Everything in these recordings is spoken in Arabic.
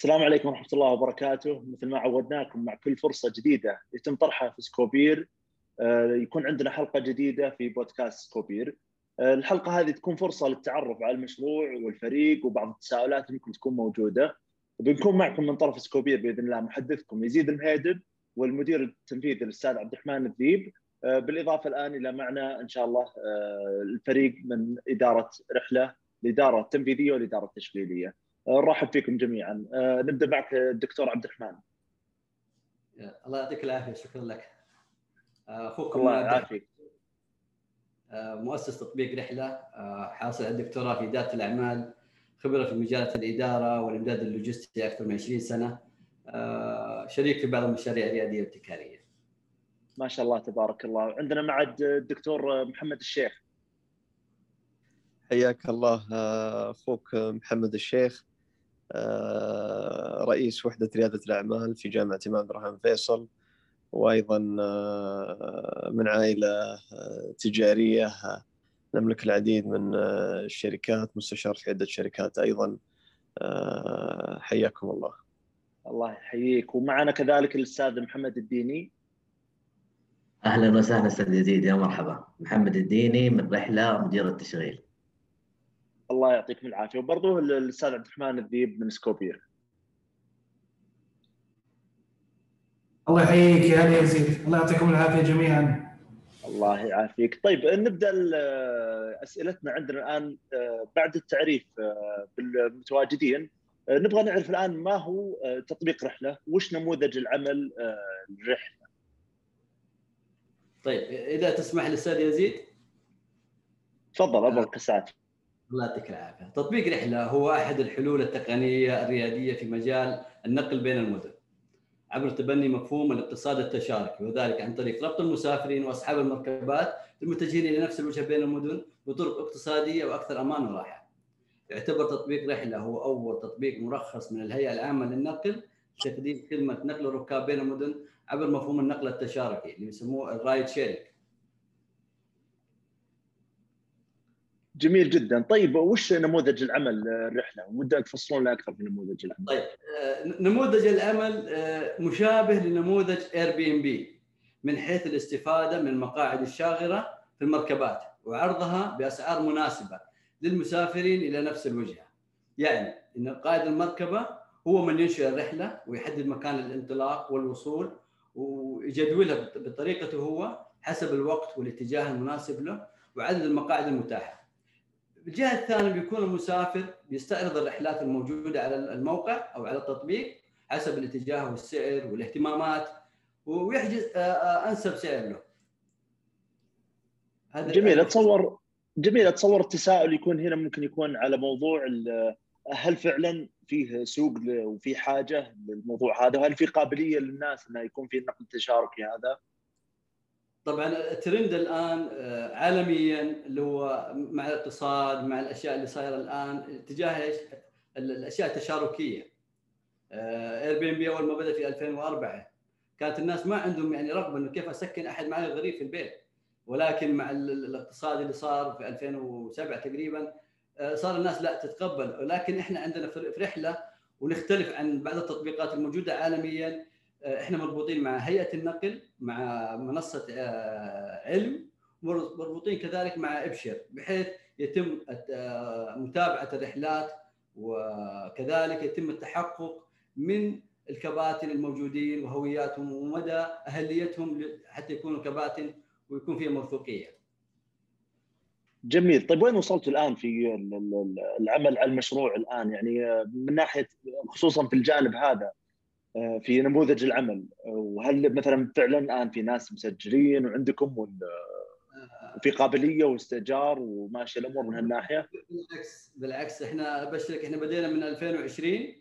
السلام عليكم ورحمة الله وبركاته. مثل ما عودناكم مع كل فرصة جديدة يتم طرحها في سكوبير. آه، يكون عندنا حلقة جديدة في بودكاست سكوبير. آه، الحلقة هذه تكون فرصة للتعرف على المشروع والفريق وبعض التساؤلات ممكن تكون موجودة. بنكون معكم من طرف سكوبير بإذن الله محدثكم يزيد المهيدب والمدير التنفيذي الأستاذ عبد الرحمن الذيب. آه، بالإضافة الآن إلى معنا إن شاء الله الفريق من إدارة رحلة الإدارة التنفيذية والإدارة التشغيلية نرحب فيكم جميعا. آه، نبدأ معك الدكتور عبد الرحمن. الله يعطيك العافية شكرا لك. آه، أخوك الله يعافيك. آه، مؤسس تطبيق رحلة حاصل على الدكتوراه في إدارة الأعمال خبرة في مجالات الإدارة والإمداد اللوجستي أكثر من 20 سنة. شريك في بعض المشاريع الريادية والابتكارية. ما شاء الله تبارك الله. عندنا مع الدكتور محمد الشيخ. حياك الله أخوك محمد الشيخ. آه، رئيس وحدة ريادة الأعمال في جامعة إمام عبد الرحمن فيصل وأيضا آه، من عائلة آه، تجارية نملك العديد من الشركات مستشار في عدة شركات أيضا. حياكم الله. الله يحييك. ومعنا كذلك الأستاذ محمد الديني. أهلا وسهلا أستاذ يزيد يا مرحبا. محمد الديني من رحلة مدير التشغيل. الله يعطيكم العافية. وبرضه الأستاذ عبد الرحمن الذيب من سكوبير الله يحييك يا علي يزيد. الله يعطيكم العافية جميعا. الله يعافيك. طيب نبدأ أسئلتنا عندنا الآن آه، بعد التعريف آه، بالمتواجدين. آه، نبغى نعرف الآن ما هو تطبيق رحلة؟ وش نموذج العمل الرحله طيب إذا تسمح لي أستاذ يزيد. تفضل ابو الكسات. الله يعطيك العافية. تطبيق رحلة هو أحد الحلول التقنية الريادية في مجال النقل بين المدن. عبر تبني مفهوم الاقتصاد التشاركي وذلك عن طريق ربط المسافرين وأصحاب المركبات المتجهين إلى نفس الوجهه بين المدن بطرق اقتصادية وأكثر أمان وراحه. يعتبر تطبيق رحلة هو أول تطبيق مرخص من الهيئة العامة للنقل لتقديم خدمة نقل الركاب بين المدن عبر مفهوم النقل التشاركي اللي يسموه ال ride sharing. جميل جدا. طيب وش نموذج العمل لرحلة؟ ودك تفصلون لنا أكثر في نموذج العمل. طيب آه، نموذج العمل آه، مشابه لنموذج Airbnb من حيث الاستفادة من المقاعد الشاغرة في المركبات وعرضها بأسعار مناسبة للمسافرين إلى نفس الوجهة. يعني إن قائد المركبة هو من ينشئ الرحلة ويحدد مكان الانطلاق والوصول ويجدولها بطريقته هو حسب الوقت والاتجاه المناسب له وعدد المقاعد المتاحة. الجهة الثانية بيكون المسافر بيستعرض الرحلات الموجودة على الموقع أو على التطبيق حسب الاتجاه والسعر والاهتمامات ويحجز آه، آه، أنسب سعر له. هذا جميل أتصور جميل أتصور التساؤل يكون هنا ممكن يكون على موضوع هل فعلا فيه سوق وفي حاجة للموضوع هذا وهل في قابلية للناس إنه يكون في نقل تشاركي هذا؟ طبعا الترند الآن آه، عالميا اللي هو مع الاقتصاد مع الأشياء اللي صايرة الآن اتجاه؟ الأشياء التشاركية. Airbnb أول ما بدأ في 2004 كانت الناس ما عندهم يعني رغبة إنه كيف أسكن أحد معي غريب في البيت ولكن مع الاقتصاد اللي صار في 2007 تقريبا آه، صار الناس لا تتقبل ولكن إحنا عندنا في رحلة ونختلف عن بعض التطبيقات الموجودة عالميا إحنا مربوطين مع هيئة النقل مع منصة آه، علم مربوطين كذلك مع أبشر بحيث يتم آه، متابعة الرحلات وكذلك يتم التحقق من الكباتن الموجودين وهوياتهم ومدى أهليتهم حتى يكونوا كباتن ويكون فيها موثوقية. جميل، طيب وين وصلتوا الآن في العمل على المشروع الآن يعني من ناحية خصوصا في الجانب هذا آه، في نموذج العمل. وهل مثلا فعلا الآن في ناس مسجلين وعندكم ولا في قابلية واستئجار وماشي الأمور من هالناحية؟ بالعكس بالعكس إحنا ابشرك إحنا بدينا من 2020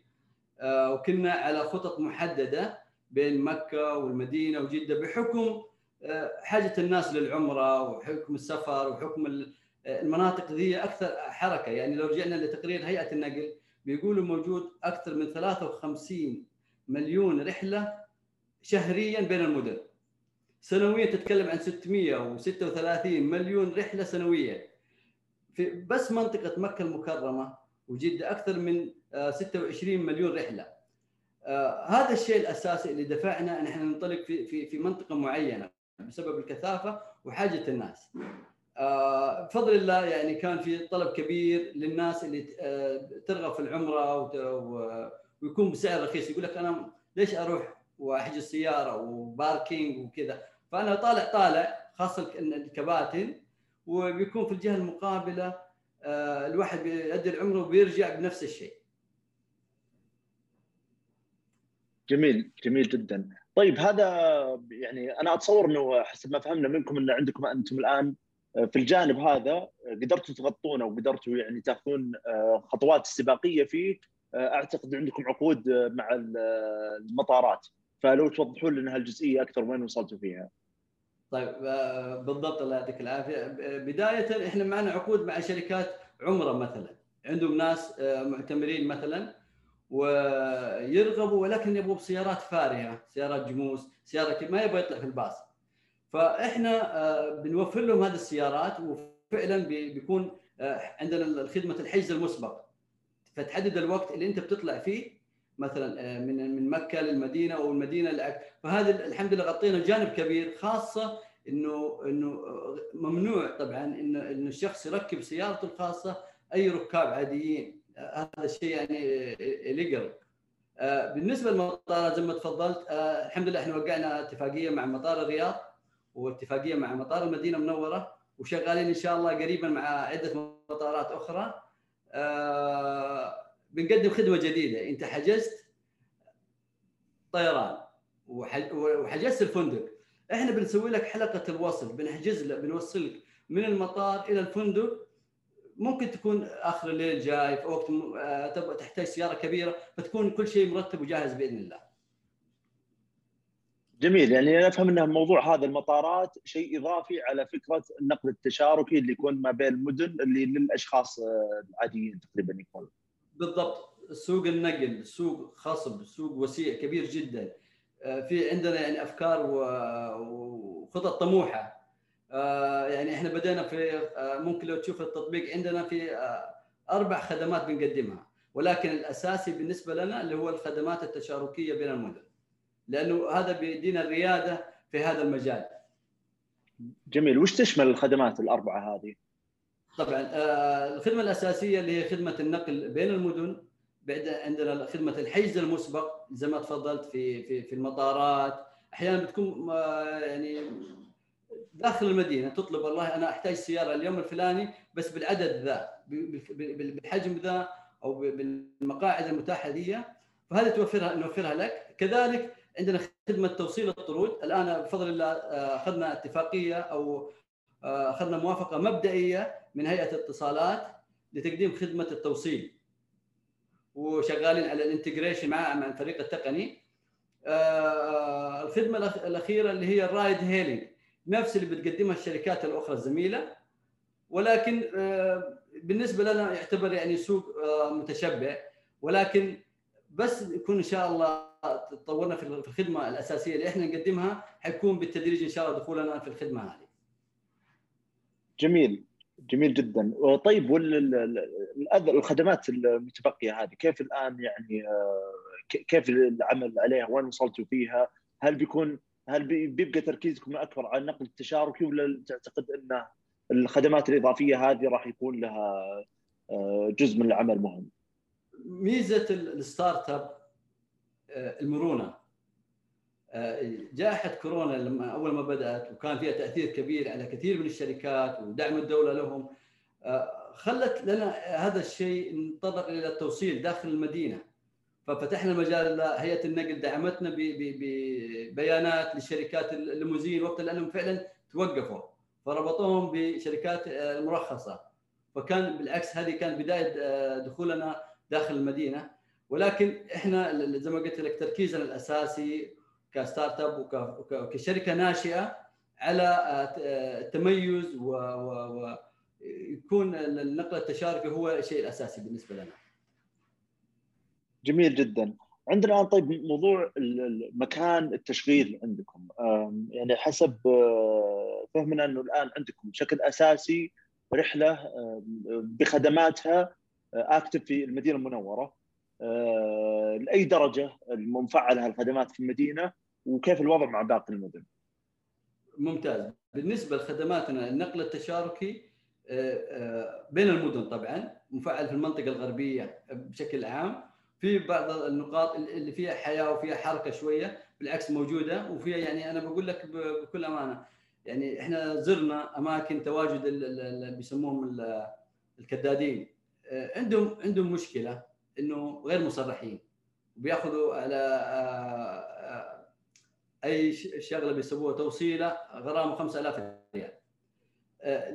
آه، وكنا على خطط محددة بين مكة والمدينة وجدة بحكم آه، حاجة الناس للعمرة وحكم السفر وحكم المناطق ذي أكثر حركة. يعني لو رجعنا لتقرير هيئة النقل بيقولوا موجود أكثر من 53 مليون رحلة شهريا بين المدن. سنويا تتكلم عن 636 مليون رحلة سنويا. في بس منطقة مكة المكرمة وجدة أكثر من 26 آه، مليون رحلة. آه هذا الشيء الأساسي اللي دفعنا إن إحنا ننطلق في في في منطقة معينة بسبب الكثافة وحاجة الناس. آه بفضل الله يعني كان في طلب كبير للناس اللي ترغب في العمرة ويكون بسعر رخيص. يقول لك أنا ليش أروح وأحجز سيارة وباركينج وكذا؟ فأنا طالع طالع خاصة الكباتن وبيكون في الجهة المقابلة آه الواحد بيؤدي العمرة وبيرجع بنفس الشيء. جميل جميل جدا. طيب هذا يعني أنا أتصور إنه حسب ما فهمنا منكم إن عندكم أنتم الآن في الجانب هذا قدرتوا تغطونه وقدرتوا يعني تأخذون خطوات استباقية فيه. أعتقد عندكم عقود مع المطارات. فلو توضحون لنا هالجزئية أكثر وين وصلتوا فيها. طيب بالضبط الله يعطيك العافية. بداية إحنا معنا عقود مع شركات عمرة مثلا. عندهم ناس معتمرين مثلا ويرغبوا ولكن يبغوا بسيارات فارهة سيارات جموس سيارة ما يبغى يطلع في الباص. فإحنا بنوفر لهم هذه السيارات وفعلا بيكون عندنا خدمة الحجز المسبق. فتحدد الوقت اللي انت بتطلع فيه مثلا من من مكة للمدينة أو المدينة لأك... فهذا الحمد لله غطينا جانب كبير خاصة إنه إنه ممنوع طبعا انه انه الشخص يركب سيارته الخاصة أي ركاب عاديين. هذا الشيء يعني ليجل بالنسبة للمطارات زي ما تفضلت الحمد لله إحنا وقعنا اتفاقية مع مطار الرياض واتفاقية مع مطار المدينة المنورة وشغالين إن شاء الله قريبا مع عدة مطارات أخرى. بنقدم خدمة جديدة. انت حجزت طيران وحجزت الفندق. إحنا بنسوي لك حلقة الوصل بنحجز لك بنوصلك من المطار إلى الفندق. ممكن تكون آخر الليل جاي في وقت تبغى تحتاج سيارة كبيرة فتكون كل شيء مرتب وجاهز بإذن الله. جميل يعني أنا أفهم ان موضوع هذا المطارات شيء إضافي على فكرة النقل التشاركي اللي يكون ما بين المدن اللي للأشخاص العاديين تقريبا يكون. بالضبط. سوق النقل سوق خصب سوق وسيع كبير جدا. في عندنا يعني أفكار وخطط طموحة. يعني إحنا بدينا في ممكن لو تشوف التطبيق عندنا في أربع خدمات بنقدمها. ولكن الأساسي بالنسبة لنا اللي هو الخدمات التشاركية بين المدن. لأنه هذا بيدينا الريادة في هذا المجال. جميل. وش تشمل الخدمات الأربعة هذه؟ طبعا الخدمة الأساسية اللي هي خدمة النقل بين المدن بعد عندنا خدمة الحجز المسبق زي ما تفضلت في في في المطارات. أحيانا بتكون يعني داخل المدينة تطلب والله أنا أحتاج سيارة اليوم الفلاني بس بالعدد ذا بالحجم ذا أو بالمقاعد المتاحة دي فهذه توفرها نوفرها لك. كذلك عندنا خدمة توصيل الطرود. الآن بفضل الله أخذنا اتفاقية أو أخذنا موافقة مبدئية من هيئة الاتصالات لتقديم خدمة التوصيل وشغالين على ال integration مع مع الفريق التقني. الخدمة الأخيرة اللي هي ال ride hailing. نفس اللي بتقدمها الشركات الأخرى الزميلة ولكن بالنسبة لنا يعتبر يعني سوق متشبع. ولكن بس يكون إن شاء الله تطورنا في الخدمة الأساسية اللي إحنا نقدمها حيكون بالتدريج إن شاء الله دخولنا في الخدمة هذه. جميل جميل جدا طيب الخدمات المتبقية هذه كيف الآن يعني كيف العمل عليها وين وصلتوا فيها هل بيكون هل بيبقى تركيزكم أكبر على النقل التشاركي ولا تعتقد إن الخدمات الإضافية هذه راح يكون لها جزء من العمل مهم؟ ميزة ال startup المرونة. جائحه كورونا لما أول ما بدأت وكان فيها تأثير كبير على كثير من الشركات ودعم الدولة لهم. خلت لنا هذا الشيء نتطرق إلى التوصيل داخل المدينة. ففتحنا مجال هيئه النقل دعمتنا ببيانات للشركات الليموزين وقت لأنهم فعلا توقفوا. فربطوهم بشركات المرخصه فكان بالعكس هذه كانت بداية دخولنا داخل المدينة. ولكن إحنا زي ما قلت لك تركيزنا الأساسي كستارت أب وكشركة ناشئة على التميز ويكون النقل التشاركي هو الشيء الأساسي بالنسبة لنا. جميل جدا. عندنا الآن طيب موضوع مكان التشغيل عندكم يعني حسب فهمنا إنه الآن عندكم بشكل أساسي رحلة بخدماتها اكتف في المدينة المنورة لأي درجة المنفعلة الخدمات في المدينة وكيف الوضع مع باقي المدن؟ ممتاز. بالنسبة لخدماتنا النقل التشاركي بين المدن طبعا مفعل في المنطقة الغربية بشكل عام. في بعض النقاط اللي فيها حياة وفيها حركة شوية بالعكس موجودة وفيها يعني أنا بقول لك بكل أمانة يعني إحنا زرنا أماكن تواجد اللي بيسموهم الكدادين. عندهم عندهم مشكلة إنه غير مصرحين. وبياخذوا على أي شغلة بيسووها توصيلة غرامة 5000 ريال.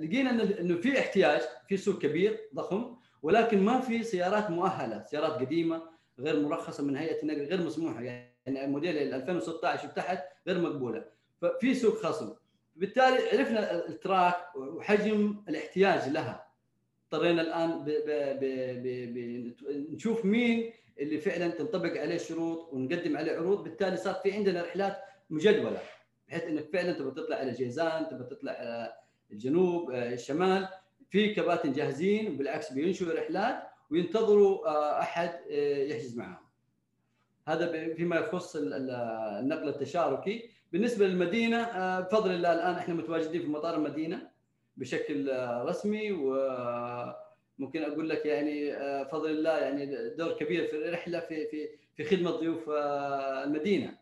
لقينا إنه في احتياج في سوق كبير ضخم ولكن ما في سيارات مؤهلة سيارات قديمة غير مرخصة من هيئة النقل غير مسموحة. يعني موديل 2016 وتحت غير مقبولة. ففي سوق خصم. بالتالي عرفنا التراك وحجم الاحتياج لها. اضطرينا الآن نشوف مين اللي فعلا تنطبق عليه الشروط ونقدم عليه عروض. بالتالي صار في عندنا رحلات مجدولة بحيث إنك فعلا تبغى تطلع على جيزان تبغى تطلع على الجنوب الشمال. في كباتن جاهزين وبالعكس بينشئوا رحلات وينتظروا أحد يحجز معهم هذا فيما يخص النقل التشاركي. بالنسبة للمدينة بفضل الله الآن إحنا متواجدين في مطار المدينة. بشكل رسمي وممكن أقول لك يعني بفضل الله يعني دور كبير في الرحلة في في في خدمة ضيوف المدينة.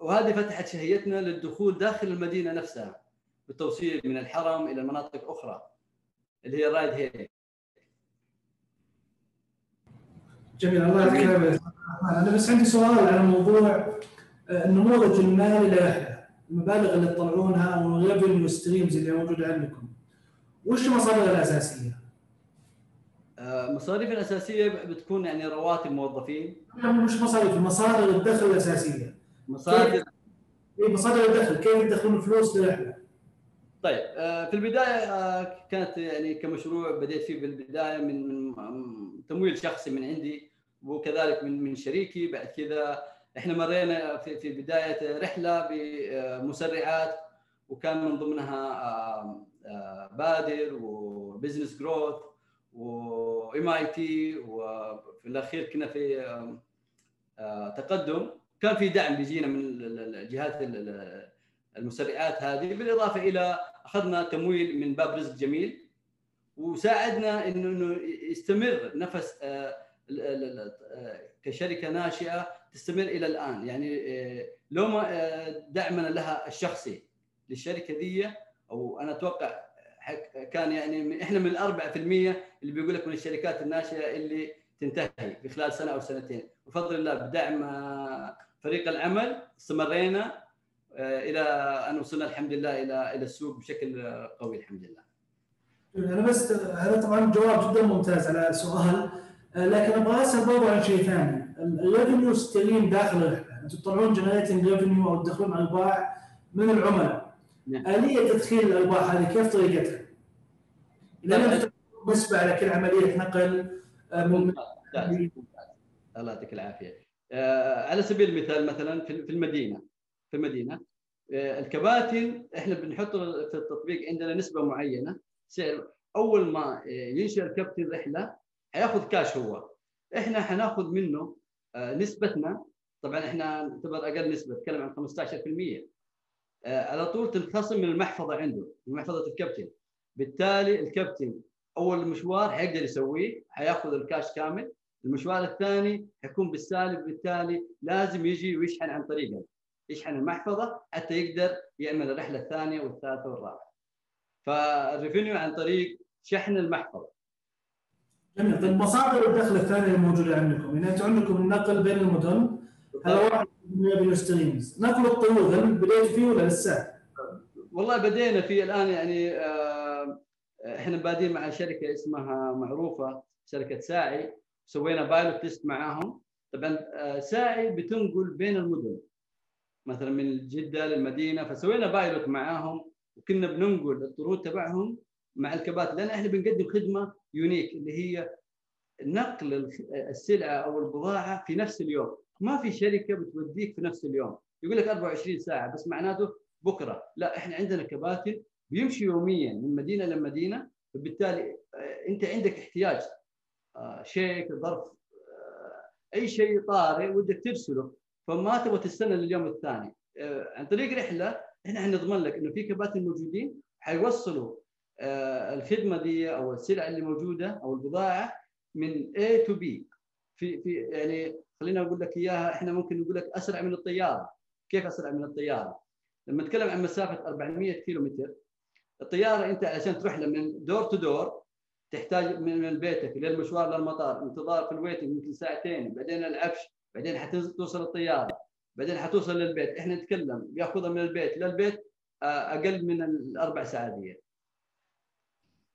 وهذه فتحت شهيتنا للدخول داخل المدينة نفسها بالتوصيل من الحرم إلى المناطق أخرى اللي هي ride hail جميل الله يعطيك أنا بس عندي سؤال على موضوع النموذج المالي للرحلة. المبالغ اللي تطلعونها وال revenue streams اللي موجودة عندكم. وش المصادر الأساسية؟ المصاريف الأساسية بتكون يعني رواتب موظفين. مش مصاريف مصادر الدخل الأساسية. مصادر. اي مصادر الدخل. كيف تدخلون فلوس للرحلة؟ طيب في البداية كانت يعني كمشروع بديت فيه بالبداية من تمويل شخصي من عندي وكذلك من من شريكي. بعد كذا إحنا مرينا في في بداية رحلة بمسرعات وكان من ضمنها بادر وبزنس جروث وام اي تي وفي الأخير كنا في تقدم. كان في دعم بيجينا من الجهات المسرعات هذه. بالإضافة إلى أخذنا تمويل من باب رزق جميل وساعدنا انه يستمر نفس كشركة ناشئة تستمر إلى الآن. يعني لو ما دعمنا لها الشخصي للشركة ذي أو أنا أتوقع كان يعني إحنا من الأربعة في المية اللي بيقول لك من الشركات الناشئة اللي تنتهي في خلال سنة أو سنتين. بفضل الله بدعم فريق العمل استمرينا إلى أن وصلنا الحمد لله إلى إلى السوق بشكل قوي الحمد لله. أنا بس هذا طبعا جواب جدا ممتاز على سؤال لكن أبغى أسأل برضو عن شيء ثاني. ال revenue stream داخل الرحله أنتم تطلعون generating revenue أو تدخلون ارباح من العملاء. نعم. آلية تدخيل الأرباح هذه كيف طريقتها؟ إذا نسبه على كل عملية نقل الله يعطيك العافية. على سبيل المثال مثلا في المدينة. في المدينة الكباتن إحنا بنحط في التطبيق عندنا نسبة معينة. سعر أول ما ينشئ الكابتن رحلة حيأخذ كاش هو. إحنا حنأخذ منه نسبتنا طبعا إحنا نعتبر أقل نسبة نتكلم عن 15% على طول تنخصم من المحفظة عنده من محفظة الكابتن. بالتالي الكابتن أول مشوار حيقدر يسويه حيأخذ الكاش كامل. المشوار الثاني حيكون بالسالب بالتالي لازم يجي ويشحن عن طريقه. يشحن المحفظة حتى يقدر يعمل الرحلة الثانية والثالثة والرابعة. فال revenue عن طريق شحن المحفظة. جميل. طيب مصادر الدخل الثانية الموجودة عندكم. يعني أنتم عندكم النقل بين المدن. هذا واحد من streams نقل الطرود هل بديتوا فيه ولا لسه؟ والله بدينا فيه. الآن يعني آه إحنا بادين مع شركة اسمها معروفة شركة ساعي. سوينا pilot test معاهم. طبعا آه ساعي بتنقل بين المدن مثلا من جدة للمدينة. فسوينا pilot معاهم وكنا بننقل الطرود تبعهم مع الكباتن لأن إحنا بنقدم خدمة يونيك اللي هي نقل السلعة أو البضاعة في نفس اليوم. ما في شركة بتوديك في نفس اليوم. يقول لك 24 ساعة بس معناته بكرة. لا إحنا عندنا كباتن بيمشي يوميا من مدينة لمدينة فبالتالي أنت عندك احتياج شيك ظرف أي شيء طارئ ودك ترسله. فما تبغى تستنى لليوم الثاني. آه، عن طريق رحلة إحنا حنضمن لك إنه في كباتن موجودين حيوصلوا آه، الخدمة دي أو السلعه اللي موجودة أو البضاعة من A to B. في في يعني خلينا أقول لك إياها إحنا ممكن نقول لك أسرع من الطيارة. كيف أسرع من الطيارة؟ لما نتكلم عن مسافة 400 كيلو متر الطيارة أنت عشان تروح من door to door تحتاج من بيتك للمشوار للمطار انتظار في ال waiting يمكن ساعتين بعدين العفش بعدين حتنزل توصل الطيارة بعدين حتوصل للبيت. إحنا نتكلم بياخذها من البيت للبيت آه، أقل من الأربع ساعات دي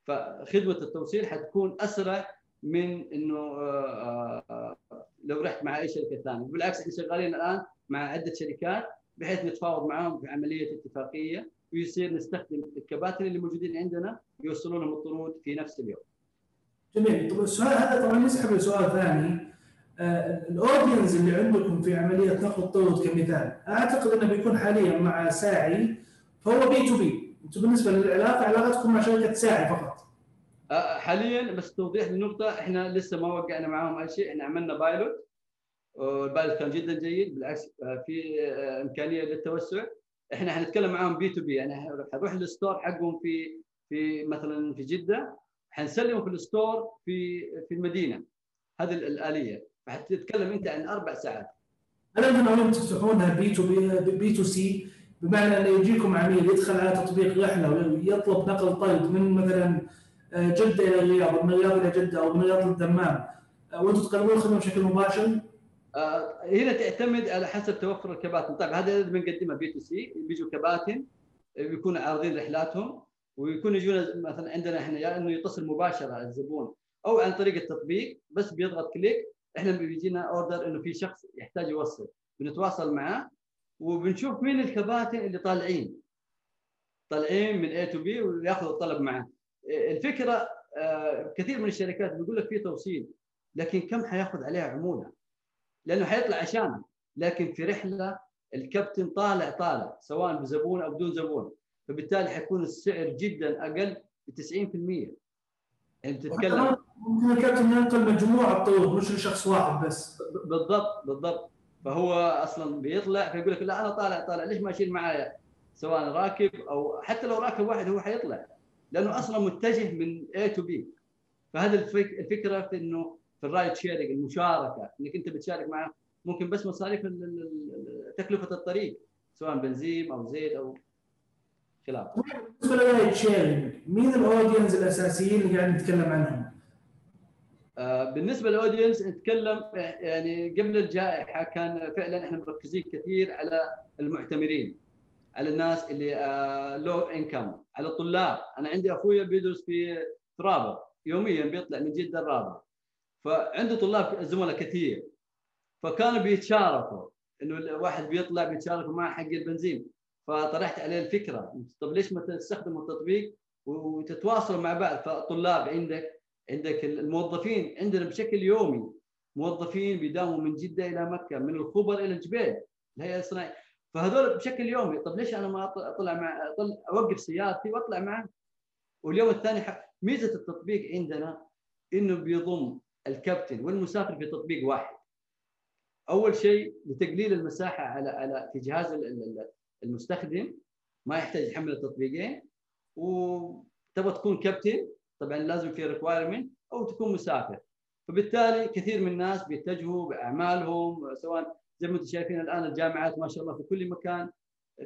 فخدمة التوصيل حتكون أسرع من إنه آه، آه، لو رحت مع أي شركة ثانية. بالعكس إحنا شغالين الآن مع عدة شركات بحيث نتفاوض معهم في عمليه اتفاقية ويصير نستخدم الكباتن اللي موجودين عندنا يوصلونهم الطرود في نفس اليوم. جميل. طب السؤال هذا طبعا يسحب لسؤال ثاني. آه، ال audience اللي عندكم في عملية نقل الطرود كمثال أعتقد إنه بيكون حاليا مع ساعي فهو B to B أنتم بالنسبة للعلاقة علاقتكم مع شركة ساعي فقط. آه، حاليا بس توضيح للنقطه إحنا لسه ما وقعنا معاهم أي شيء إحنا عملنا pilot وال pilot كان جدا جيد بالعكس آه، في إمكانية للتوسع. إحنا حنتكلم معاهم B to B يعني حنروح لل store حقهم في في مثلا في جدة حنسلمه في ال store في في المدينة. هذه الآلية. فحتتكلم أنت عن أربع ساعات. هل أنتم ناويين تفتحونها B to B B to C بمعنى انه يجيكم عميل يدخل على تطبيق رحلة ويطلب نقل طرد من مثلا آه، جدة إلى الرياض من الرياض إلى جدة أو من الرياض للدمام آه، وأنتم تقدمون الخدمة بشكل مباشر؟ آه، هنا تعتمد على حسب توفر الكباتن. طيب هذا اللي بنقدمها B to C بيجوا كباتن بيكونوا عارضين رحلاتهم ويكون يجونا مثلا عندنا إحنا يا إنه يتصل مباشرة الزبون أو عن طريق التطبيق بس بيضغط click إحنا بيجينا order إنه في شخص يحتاج يوصل. بنتواصل معاه وبنشوف مين الكباتن اللي طالعين. طالعين من A to B وياخذ الطلب معاه الفكرة آه، كثير من الشركات بيقول لك في توصيل لكن كم حياخذ عليها عمولة؟ لأنه حيطلع عشانه. لكن في رحلة الكابتن طالع طالع سواء بزبون أو بدون زبون. فبالتالي حيكون السعر جدا أقل ب 90% يعني بتتكلم ممكن الكابتن ينقل مجموعة طرق مش لشخص واحد بس. بالضبط بالضبط. فهو أصلا بيطلع فيقول لك لا أنا طالع طالع. ليش ما اشيل معايا؟ سواء راكب أو حتى لو راكب واحد هو حيطلع. لأنه أصلا متجه من A تو B. فهذه الفكرة في إنه في ال ride sharing المشاركة إنك أنت بتشارك معه ممكن بس مصاريف تكلفة الطريق سواء بنزين أو زيت أو خلاف بالنسبة لل ride sharing مين ال audience الأساسيين اللي قاعد نتكلم عنهم؟ آه، بالنسبة لل audience نتكلم يعني قبل الجائحة كان فعلا إحنا مركزين كثير على المعتمرين على الناس اللي لو آه، انكم على الطلاب. أنا عندي اخويا بيدرس في رابط يوميا بيطلع من جدة الرابط فعنده طلاب زملاء كثير. فكانوا بيتشاركوا. إنه الواحد بيطلع بيتشاركوا مع حق البنزين. فطرحت عليه الفكرة. طب ليش ما تستخدموا التطبيق وتتواصلوا مع بعض؟ فالطلاب عندك عندك الموظفين عندنا بشكل يومي موظفين بيداوموا من جدة إلى مكة من الخبر إلى الجبيل الهيئة الصناعية. فهذول بشكل يومي طب ليش أنا ما أطلع مع أطلع أوقف سيارتي وأطلع معه واليوم الثاني ميزة التطبيق عندنا إنه بيضم الكابتن والمسافر في تطبيق واحد. أول شيء لتقليل المساحة على على في جهاز المستخدم ما يحتاج يحمل التطبيقين وتبغى تكون كابتن طبعا لازم في ريكوايرمنت أو تكون مسافر. فبالتالي كثير من الناس بيتجهوا بأعمالهم سواء زي ما أنتم شايفين الآن الجامعات ما شاء الله في كل مكان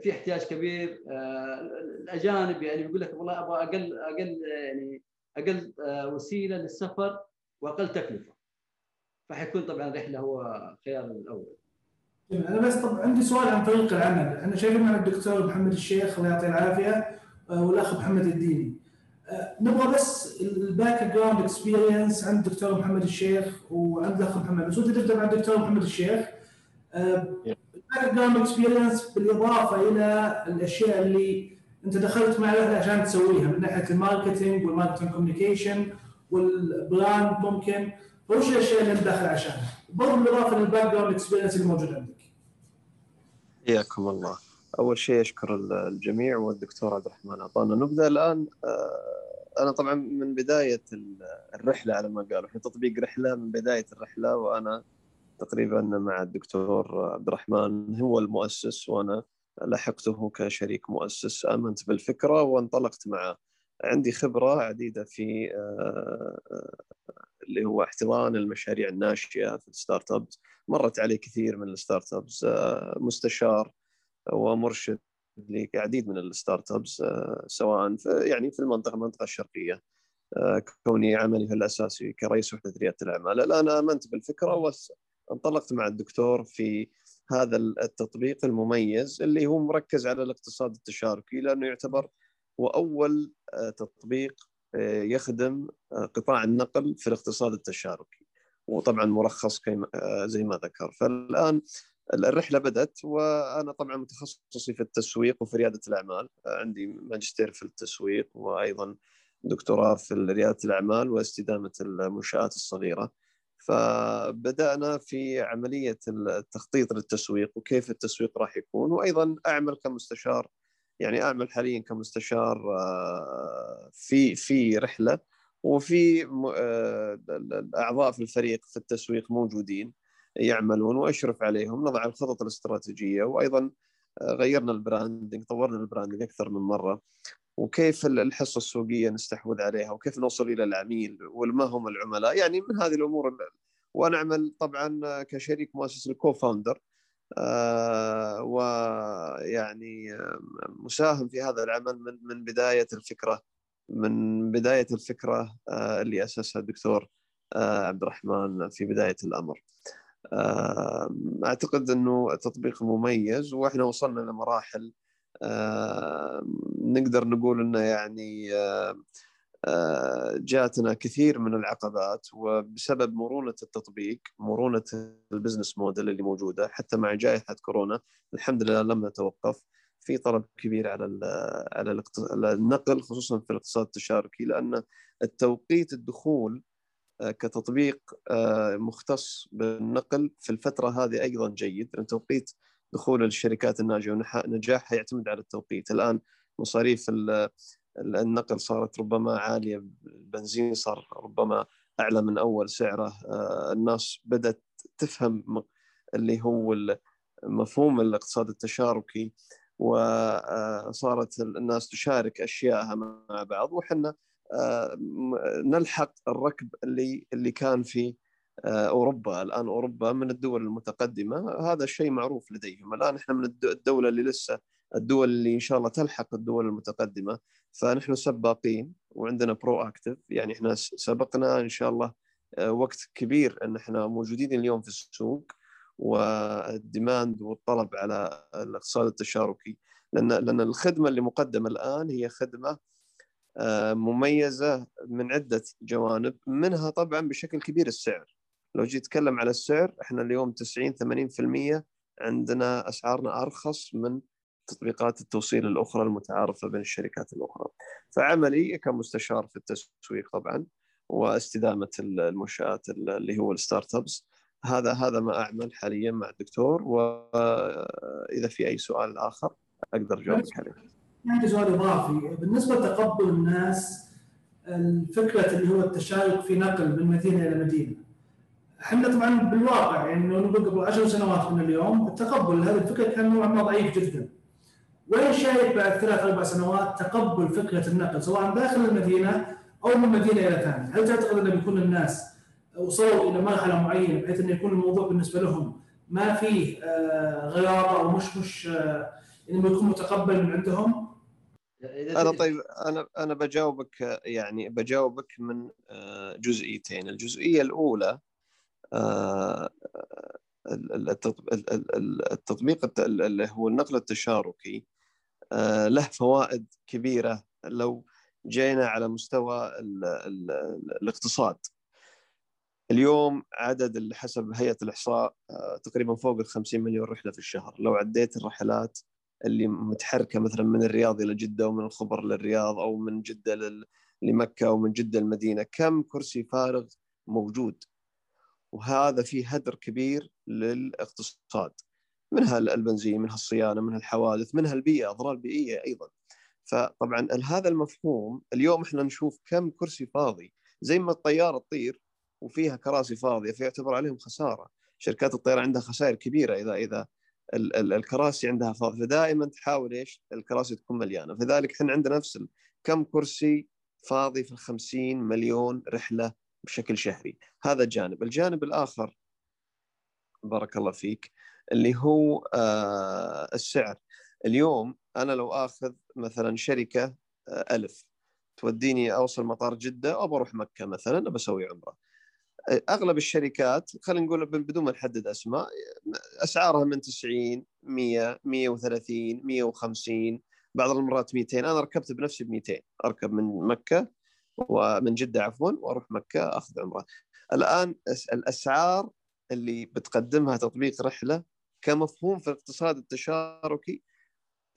في احتياج كبير. آه، الأجانب يعني بيقول لك والله أبغى أقل أقل يعني أقل آه، وسيلة للسفر وأقل تكلفة. فحيكون طبعا الرحلة هو خيار الأول. أنا بس طب عندي سؤال عن طريق العمل. إحنا شايفين معنا الدكتور محمد الشيخ الله يعطيه العافية آه، والأخ محمد الديني. نبغى بس ال background experience عند الدكتور محمد الشيخ وعند الأخ محمد. بس ودي تبدا مع الدكتور محمد الشيخ. ال background experience بالإضافة إلى الأشياء اللي أنت دخلت مع عشان تسويها من ناحية ال marketing وال marketing communication وال brand ممكن. وش الأشياء اللي أنت داخل عشانها؟ برضه بالإضافة لل background experience اللي موجود عندك. حياكم الله. أول شيء أشكر الجميع والدكتور عبد الرحمن أعطانا نبذة. الآن آه، أنا طبعا من بداية الرحلة على ما قالوا. في تطبيق رحلة من بداية الرحلة وأنا تقريبا مع الدكتور عبد الرحمن هو المؤسس وأنا لحقته كشريك مؤسس. آمنت بالفكرة وانطلقت معه عندي خبرة عديدة في آه، اللي هو احتضان المشاريع الناشئة في ال start مرت علي كثير من ال startups مستشار ومرشد لعديد من ال startups سواء في يعني في المنطقة المنطقة الشرقية آه، كوني عملي الأساسي كرئيس وحدة ريادة الأعمال. الآن آمنت بالفكرة وانطلقت مع الدكتور في هذا التطبيق المميز اللي هو مركز على الاقتصاد التشاركي لأنه يعتبر هو أول آه، تطبيق آه، يخدم قطاع النقل في الاقتصاد التشاركي. وطبعا مرخص زي ما ذكر فالآن الرحلة بدأت وأنا طبعا متخصصي في التسويق وفي ريادة الأعمال. عندي ماجستير في التسويق وأيضا دكتوراه في ريادة الأعمال واستدامة المنشآت الصغيرة. فبدأنا في عملية التخطيط للتسويق وكيف التسويق راح يكون وأيضا أعمل كمستشار. يعني أعمل حاليا كمستشار آه، في في رحلة وفي آه، الأعضاء في الفريق في التسويق موجودين. يعملون واشرف عليهم نضع الخطط الاستراتيجية وأيضا آه، غيرنا ال branding طورنا ال branding أكثر من مرة وكيف الحصة السوقية نستحوذ عليها وكيف نوصل إلى العميل وما هم العملاء يعني من هذه الأمور وأنا أعمل طبعا كشريك مؤسس الكو فاوندر آه ويعني آه، مساهم في هذا العمل من من بداية الفكرة من بداية الفكرة آه اللي أسسها الدكتور آه عبد الرحمن في بداية الأمر. أعتقد إنه تطبيق مميز وإحنا وصلنا لمراحل نقدر نقول إنه يعني جاتنا كثير من العقبات وبسبب مرونة التطبيق مرونة البزنس موديل اللي موجودة حتى مع جائحة كورونا الحمد لله لم نتوقف. في طلب كبير على على النقل خصوصا في الاقتصاد التشاركي لأن التوقيت الدخول كتطبيق مختص بالنقل في الفترة هذه أيضا جيد لأن توقيت دخول الشركات الناجية ونجاحها يعتمد على التوقيت. الآن مصاريف النقل صارت ربما عالية البنزين صار ربما أعلى من أول سعرة. آه، الناس بدأت تفهم اللي هو مفهوم الاقتصاد التشاركي وصارت الناس تشارك اشيائها مع بعض. وحنا آه، نلحق الركب اللي اللي كان في آه، أوروبا. الآن أوروبا من الدول المتقدمة. هذا الشيء معروف لديهم. الآن إحنا من الدولة اللي لسه الدول اللي إن شاء الله تلحق الدول المتقدمة. فنحن سباقين وعندنا proactive يعني إحنا سبقنا إن شاء الله آه، وقت كبير إن إحنا موجودين اليوم في السوق وال demand والطلب على الاقتصاد التشاركي. لأن لأن الخدمة اللي مقدمة الآن هي خدمة آه، مميزة من عدة جوانب منها طبعا بشكل كبير السعر لو جيت تتكلم على السعر إحنا اليوم 90 80% عندنا أسعارنا أرخص من تطبيقات التوصيل الأخرى المتعارفة بين الشركات الأخرى. فعملي كمستشار في التسويق طبعا واستدامة المنشآت اللي هو الستارت ابس هذا هذا ما أعمل حاليا مع الدكتور وإذا في أي سؤال آخر أقدر أجاوبك عليه. عندي سؤال إضافي بالنسبة لتقبل الناس الفكرة اللي هو التشارك في نقل من مدينة إلى مدينة إحنا طبعا بالواقع يعني نقول قبل 10 سنوات من اليوم التقبل لهذه الفكرة كان نوعا ما ضعيف جدا. وين شايف بعد ثلاث أربع سنوات تقبل فكرة النقل سواء داخل المدينة أو من مدينة إلى ثانية، هل تعتقد انه بيكون الناس وصلوا إلى مرحلة معينة بحيث انه يكون الموضوع بالنسبة لهم ما فيه آه، غيار أو مش مش آه، إنه يكون متقبل من عندهم؟ أنا طيب أنا أنا بجاوبك يعني بجاوبك من آه، جزئيتين، الجزئية الأولى التطبيق اللي هو النقل التشاركي آه، له فوائد كبيرة لو جينا على مستوى الاقتصاد. اليوم عدد حسب هيئة الإحصاء آه، تقريبا فوق ال 50 مليون رحلة في الشهر. لو عديت الرحلات اللي متحركة مثلا من الرياض إلى جدة ومن الخبر للرياض أو من جدة لمكة أو من جدة المدينة كم كرسي فارغ موجود؟ وهذا فيه هدر كبير للاقتصاد منها البنزين منها الصيانه منها الحوادث منها البيئه أضرار بيئية أيضا. فطبعا هذا المفهوم اليوم إحنا نشوف كم كرسي فاضي زي ما الطيارة تطير وفيها كراسي فاضية فيعتبر عليهم خسارة. شركات الطيران عندها خسائر كبيرة إذا إذا الكراسي عندها فاضيه فدائما تحاول إيش؟ الكراسي تكون مليانة. فذلك إحنا عندنا نفس كم كرسي فاضي في الخمسين مليون رحلة بشكل شهري. هذا جانب. الجانب الآخر بارك الله فيك اللي هو آه السعر. اليوم أنا لو آخذ مثلا شركة آه ألف توديني أوصل مطار جدة أو بروح مكة مثلا بسوي عمرة. أغلب الشركات خلينا نقول بدون ما نحدد أسماء أسعارها من 90 100 130 150 بعض المرات 200 أنا ركبت بنفسي ب 200 أركب من مكة ومن جدة عفوا وأروح مكة أخذ عمرة. الآن الأسعار اللي بتقدمها تطبيق رحلة كمفهوم في الاقتصاد التشاركي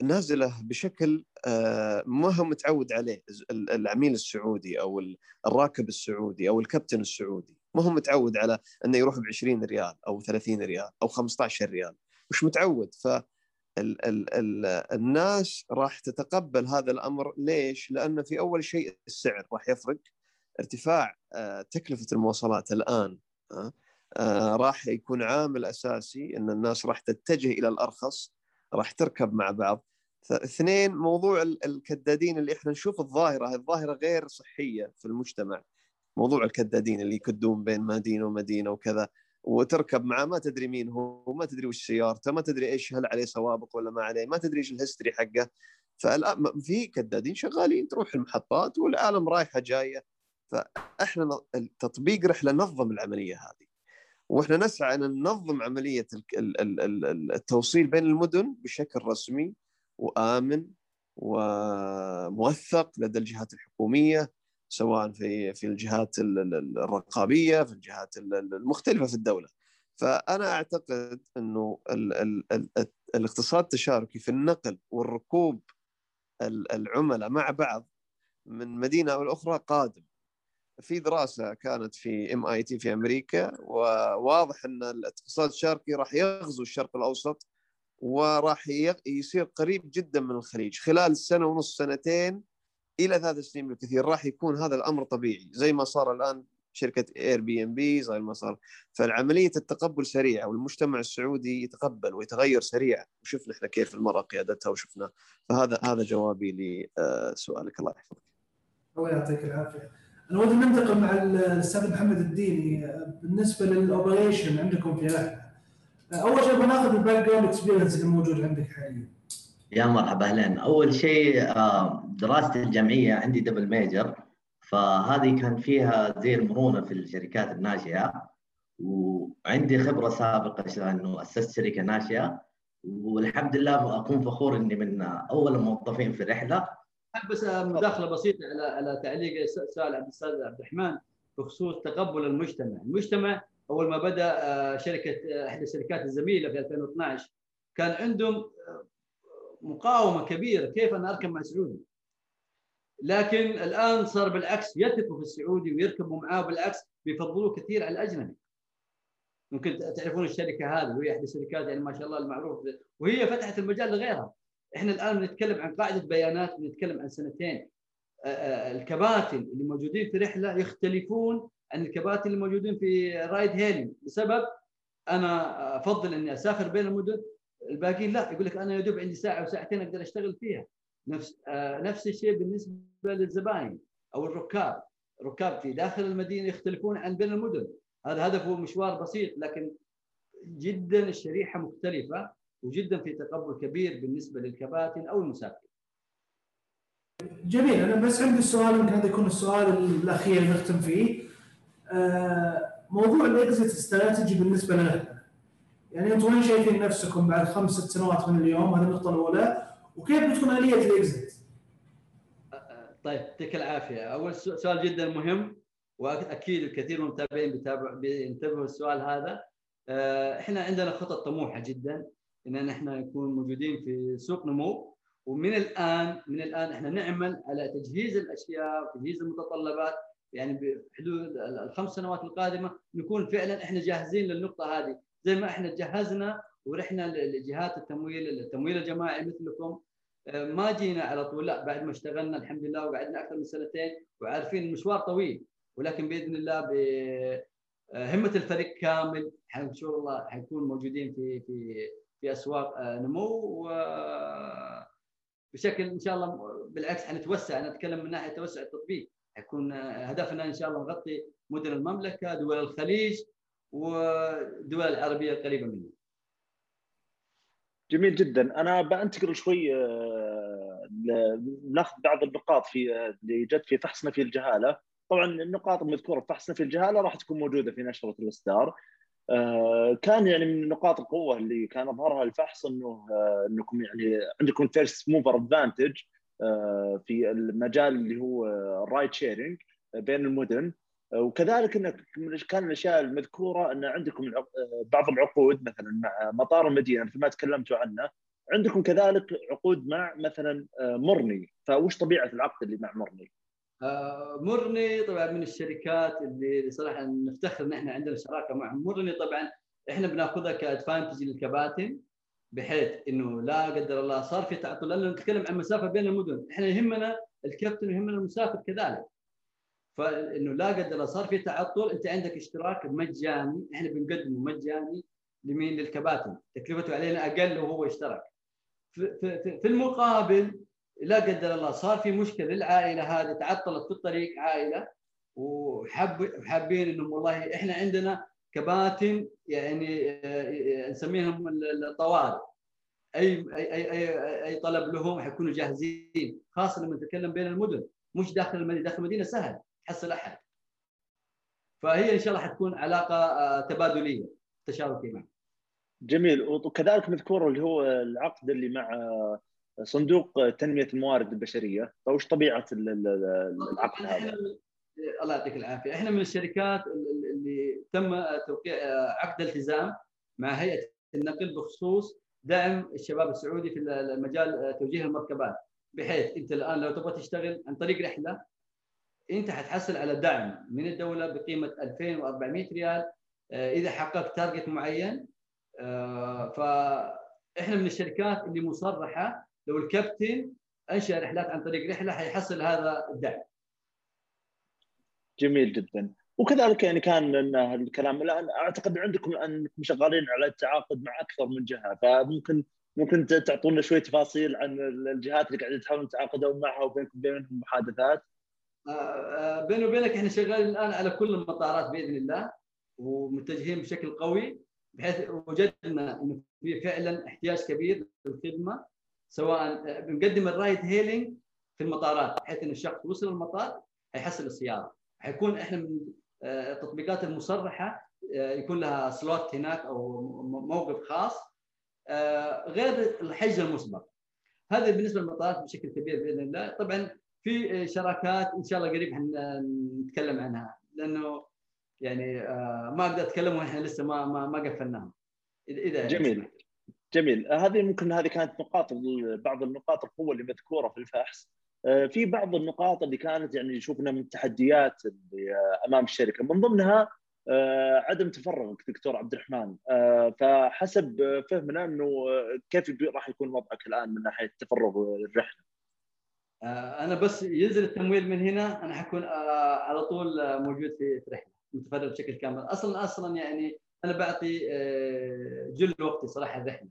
نازلة بشكل آه، ما هو متعود عليه العميل السعودي أو الراكب السعودي أو الكابتن السعودي. ما هو متعود على إنه يروح ب 20 ريال أو 30 ريال أو 15 ريال مش متعود. ف ال ال ال الناس راح تتقبل هذا الأمر. ليش؟ لأن في أول شيء السعر راح يفرق. ارتفاع آه، تكلفة المواصلات الآن آه، راح يكون عامل أساسي إن الناس راح تتجه إلى الأرخص راح تركب مع بعض. اثنين موضوع الكدادين اللي إحنا نشوف الظاهرة الظاهرة غير صحية في المجتمع. موضوع الكدادين اللي يكدون بين مدينة ومدينة وكذا. وتركب معه ما تدري مين هو وما تدري وش سيارته ما تدري إيش هل عليه سوابق ولا ما عليه ما تدري إيش الهستري حقه. فالان في كدادين شغالين تروح المحطات والعالم رايحة جاية. فإحنا تطبيق رحلة نظم العملية هذه. وإحنا نسعى إن ننظم عملية التوصيل بين المدن بشكل رسمي وآمن وموثق لدى الجهات الحكومية. سواء في في الجهات الرقابية في الجهات المختلفة في الدولة. فأنا أعتقد إنه ال ال ال الاقتصاد التشاركي في النقل والركوب العملاء مع بعض من مدينة أو الأخرى قادم. في دراسة كانت في ام اي تي في أمريكا وواضح إن الاقتصاد الشرقي راح يغزو الشرق الأوسط وراح يصير قريب جدا من الخليج. خلال سنة ونص سنتين إلى ثلاث سنين بالكثير راح يكون هذا الأمر طبيعي زي ما صار الآن شركة Airbnb زي ما صار فالعملية التقبل سريعة والمجتمع السعودي يتقبل ويتغير سريعا وشفنا إحنا كيف المرأة قيادتها وشفنا فهذا هذا جوابي لسؤالك الله يحفظك. الله يعطيك العافية. أنا ودي ننتقل مع الأستاذ محمد الديني بالنسبة لل operation عندكم في رحله. أول شيء بناخذ ال background experience اللي موجود عندك حاليا. يا مرحبا أهلا. أول شيء آه، دراستي الجامعية عندي double major فهذه كان فيها زي المرونه في الشركات الناشئة وعندي خبرة سابقة إنه أسست شركة ناشئة والحمد لله أكون فخور إني من أول الموظفين في الرحلة. بس مداخلة بسيطة على على تعليق سؤال عبد الأستاذ عبد الرحمن بخصوص تقبل المجتمع، المجتمع أول ما بدأ آه، شركة آه، إحدى الشركات الزميلة في 2012 كان عندهم مقاومة كبيرة كيف أنا أركب مع سعودي؟ لكن الآن صار بالعكس يثقوا في السعودي ويركبوا معاه بالعكس بيفضلوه كثير على الأجنبي. ممكن تعرفون الشركة هذه وهي احدى الشركات يعني ما شاء الله المعروف وهي فتحت المجال لغيرها. إحنا الآن بنتكلم عن قاعدة بيانات بنتكلم عن سنتين. الكباتن اللي موجودين في رحلة يختلفون عن الكباتن اللي موجودين في رايد هيلينج. بسبب أنا أفضل أني أسافر بين المدن الباقيين لا يقول لك أنا يا دوب عندي ساعة وساعتين أقدر أشتغل فيها نفس آه نفس الشيء بالنسبة للزباين أو الركاب الركاب في داخل المدينة يختلفون عن بين المدن هذا هدفه مشوار بسيط لكن جدا الشريحة مختلفة وجدا في تقبل كبير بالنسبة للكباتن أو المسافرين. جميل أنا بس عندي سؤال يمكن هذا يكون السؤال الأخير نختم فيه. آه، موضوع الإكزيت استراتيجي بالنسبة لنا يعني أنتم وين شايفين نفسكم بعد خمس ست سنوات من اليوم؟ هذه النقطة الأولى. وكيف بتكون آلية الاكزت؟ طيب يعطيك العافية. أول سؤال جدا مهم وأكيد الكثير من المتابعين بينتبهوا السؤال هذا. آه، إحنا عندنا خطط طموحة جدا إن إحنا نكون موجودين في سوق نمو. ومن الان من الآن إحنا نعمل على تجهيز الأشياء وتجهيز المتطلبات. يعني بحدود الخمس سنوات القادمة نكون فعلا إحنا جاهزين للنقطة هذه. زي ما إحنا جهزنا ورحنا لجهات التمويل التمويل الجماعي مثلكم. آه، ما جينا على طول لا بعد ما اشتغلنا الحمد لله وقعدنا أكثر من سنتين وعارفين المشوار طويل. ولكن بإذن الله همة الفريق كامل. إن شاء الله حيكون موجودين في في في أسواق نمو. و بشكل إن شاء الله بالعكس حنتوسع. أنا أتكلم من ناحية توسع التطبيق. حيكون هدفنا إن شاء الله نغطي مدن المملكة دول الخليج والدول العربية القريبه منه. جميل جدا. أنا بنتقل شوي ناخذ بعض النقاط في اللي جت في فحصنا في الجهالة. طبعا النقاط المذكورة في فحصنا في الجهالة راح تكون موجودة في نشرة الإصدار. آه، كان يعني من نقاط القوة اللي كان أظهرها الفحص إنه آه، إنكم يعني عندكم فيرست موفر ادفانتج في المجال اللي هو ال ride sharing بين المدن. وكذلك إنك كان الأشياء المذكورة أن عندكم بعض العقود مثلا مع مطار المدينة مثل ما تكلمتوا عنه عندكم كذلك عقود مع مثلا آه، مرني. فوش طبيعة العقد اللي مع مرني؟ آه، مرني طبعا من الشركات اللي صراحة نفتخر إن إحنا عندنا شراكة مع مرني. طبعا إحنا بنأخذها ك advantage للكباتن بحيث إنه لا قدر الله صار في تعطل. لأنه نتكلم عن مسافة بين المدن. إحنا يهمنا الكابتن ويهمنا المسافر كذلك. فإنه لا قدر الله صار في تعطل. أنت عندك اشتراك مجاني. إحنا بنقدمه مجاني لمين؟ للكباتن. تكلفته علينا أقل وهو اشترك. في, في, في المقابل لا قدر الله صار في مشكلة للعائلة هذه. تعطلت في الطريق عائلة. وحب حابين إنهم والله إحنا عندنا كباتن يعني آه، نسميهم الطوارئ. اي اي اي أي طلب لهم حيكونوا جاهزين. خاصة لما نتكلم بين المدن. مش داخل المدينة. داخل المدينة سهل. تحصل احد فهي إن شاء الله حتكون علاقة آه، تبادلية تشاركيه معه جميل. وكذلك مذكور اللي هو العقد اللي مع صندوق تنمية الموارد البشرية. فوش طبيعة العقد هذا؟ الله يعطيك العافية. إحنا من الشركات اللي تم توقيع عقد التزام مع هيئة النقل بخصوص دعم الشباب السعودي في مجال توجيه المركبات. بحيث أنت الآن لو تبغى تشتغل عن طريق رحلة انت حتحصل على دعم من الدولة بقيمة 2400 ريال إذا حققت تارجت معين آه، فإحنا من الشركات اللي مصرحة لو الكابتن أنشأ رحلات عن طريق رحلة حيحصل هذا الدعم. جميل جدا وكذلك يعني كان الكلام الآن أعتقد عندكم أنكم شغالين على التعاقد مع أكثر من جهة فممكن ممكن تعطونا شوي تفاصيل عن الجهات اللي قاعدين تحاولون تتعاقدون معها وبينكم بينهم محادثات؟ آه، آه، بيني وبينك إحنا شغالين الآن على كل المطارات بإذن الله ومتجهين بشكل قوي بحيث وجدنا انه في فعلا احتياج كبير للخدمة سواء بنقدم الرايد هيلينج في المطارات بحيث إن الشخص وصل المطار حيحصل السيارة. حيكون إحنا من آه، التطبيقات المصرحة آه، يكون لها سلوت هناك أو موقف خاص آه، غير الحجز المسبق. هذا بالنسبة للمطارات بشكل كبير بإذن الله. طبعا في شراكات إن شاء الله قريب حنتكلم عنها لأنه يعني آه، ما أقدر أتكلم وإحنا لسه ما ما ما قفلناها إذا جميل. جميل. هذه ممكن هذه كانت نقاط بعض النقاط القوة اللي مذكورة في الفحص. آه، في بعض النقاط اللي كانت يعني شفنا من التحديات اللي آه، أمام الشركة. من ضمنها عدم تفرغك دكتور عبد الرحمن. فحسب فهمنا إنه كيف راح يكون وضعك الآن من ناحية تفرغ الرحلة؟ أنا بس ينزل التمويل من هنا أنا حكون على طول موجود في رحلة متفرغ بشكل كامل. أصلا أصلا يعني أنا بعطي آه، جل وقتي صراحة الرحلة.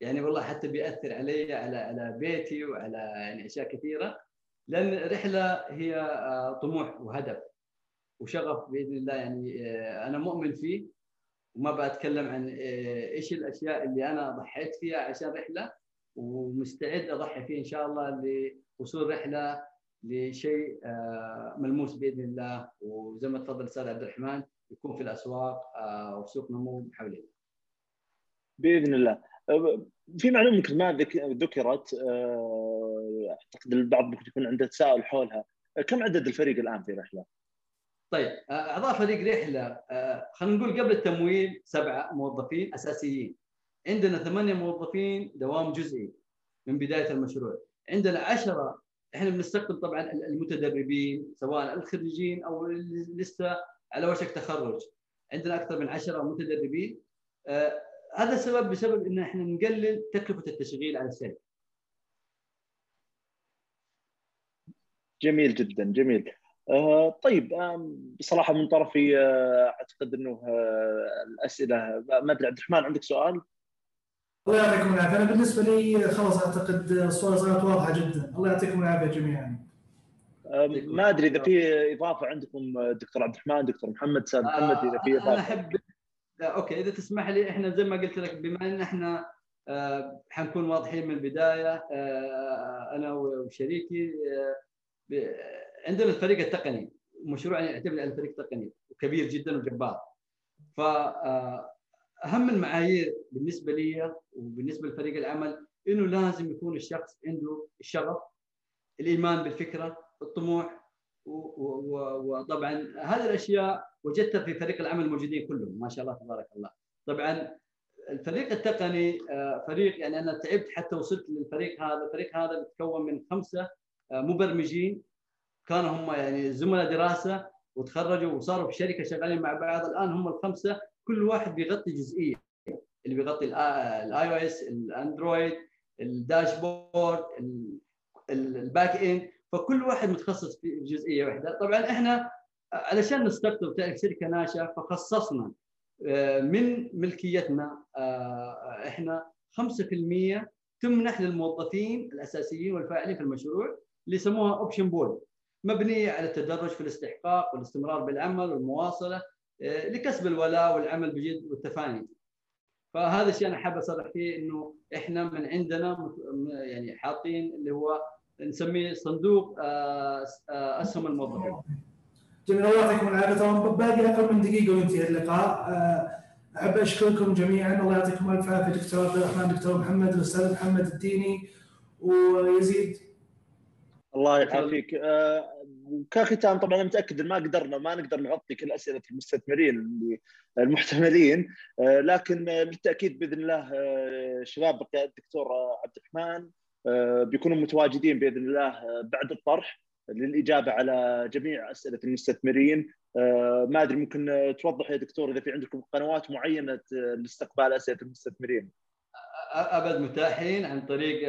يعني والله حتى بيأثر علي على على بيتي وعلى يعني أشياء كثيرة لأن الرحلة هي آه، طموح وهدف وشغف بإذن الله. يعني آه، أنا مؤمن فيه وما بتكلم عن إيش الأشياء اللي أنا ضحيت فيها عشان رحلة. ومستعد أضحي فيه إن شاء الله لوصول رحلة لشيء آه، ملموس بإذن الله وزي ما تفضل أستاذ عبد الرحمن يكون في الأسواق آه، وسوق نمو حوالينا. بإذن الله. في معلومة يمكن ما ذكرت أعتقد البعض ممكن يكون عنده تساؤل حولها، كم عدد الفريق الآن في رحلة؟ طيب اعضاء فريق رحلة خلينا نقول قبل التمويل سبعة موظفين أساسيين. عندنا ثمانية موظفين دوام جزئي من بداية المشروع. عندنا عشرة إحنا بنستقبل طبعا المتدربين سواء الخريجين أو لسه على وشك تخرج عندنا أكثر من 10 متدربين آه هذا السبب بسبب إن إحنا نقلل تكلفة التشغيل على الشركة جميل جدا جميل آه، طيب بصراحة من طرفي أعتقد إنه الأسئلة ما أدري عبد الرحمن عندك سؤال؟ الله يعطيكم العافية. أنا بالنسبة لي خلاص أعتقد الصورة صارت واضحة جدا. الله يعطيكم العافية جميعا. ما أدري إذا في إضافة عندكم دكتور عبد الرحمن دكتور محمد أستاذ محمد إذا في إضافة. أنا أحب أوكي إذا تسمح لي إحنا زي ما قلت لك بما إن إحنا آه حنكون واضحين من البداية آه أنا وشريكي آه عندنا الفريق التقني مشروعنا يعتمد على الفريق التقني وكبير جدا وجبار. ف أهم المعايير بالنسبة لي وبالنسبة لفريق العمل إنه لازم يكون الشخص عنده الشغف الإيمان بالفكرة الطموح وطبعا هذه الأشياء وجدتها في فريق العمل الموجودين كلهم ما شاء الله تبارك الله. طبعا الفريق التقني فريق يعني أنا تعبت حتى وصلت للفريق هذا الفريق هذا متكون من خمسة مبرمجين. كانوا هم يعني زملاء دراسة وتخرجوا وصاروا في شركة شغالين مع بعض. الآن هم الخمسة كل واحد بيغطي جزئية. اللي بيغطي ال iOS ال Android ال dashboard ال back end فكل واحد متخصص في جزئية واحدة. طبعا إحنا علشان نستقطب تعرف شركة ناشئه فخصصنا من ملكيتنا إحنا 5% تمنح للموظفين الأساسيين والفاعلين في المشروع اللي يسموها option pool مبنيه على التدرج في الاستحقاق والاستمرار بالعمل والمواصلة. لكسب الولاء والعمل بجد والتفاني. فهذا الشيء أنا حابب اصرح فيه إنه إحنا من عندنا يعني حاطين اللي هو نسميه صندوق اسهم الموظفين. جميل الله يعطيكم العافية. طبعا باقي أقل من دقيقة وينتهي اللقاء. أحب أشكركم جميعا. الله يعطيكم ألف عافية دكتور عبد الرحمن دكتور محمد الأستاذ محمد الديني ويزيد. الله يعافيك. وكختام طبعا أنا متأكد إن ما قدرنا ما نقدر نغطي كل أسئلة المستثمرين المحتملين. لكن بالتأكيد بإذن الله شباب بقياده الدكتور عبد الرحمن بيكونوا متواجدين بإذن الله بعد الطرح للإجابة على جميع أسئلة المستثمرين. ما أدري ممكن توضح يا دكتور إذا في عندكم قنوات معينة لاستقبال أسئلة المستثمرين. أبد متاحين عن طريق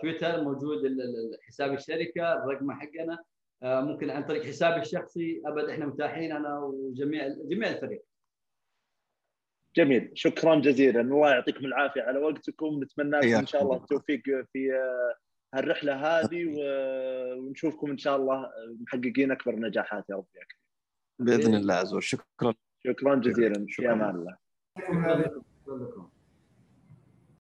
تويتر موجود حساب الشركة الرقم حقنا ممكن عن طريق حسابي الشخصي. أبد إحنا متاحين أنا وجميع جميع الفريق. جميل. شكرا جزيلا. الله يعطيكم العافية على وقتكم. نتمنى لكم إن شاء الله التوفيق في هالرحلة هذه ونشوفكم إن شاء الله محققين أكبر نجاحات يا رب يا بإذن الله عز وجل شكرا. شكرا جزيلا. في أمان الله.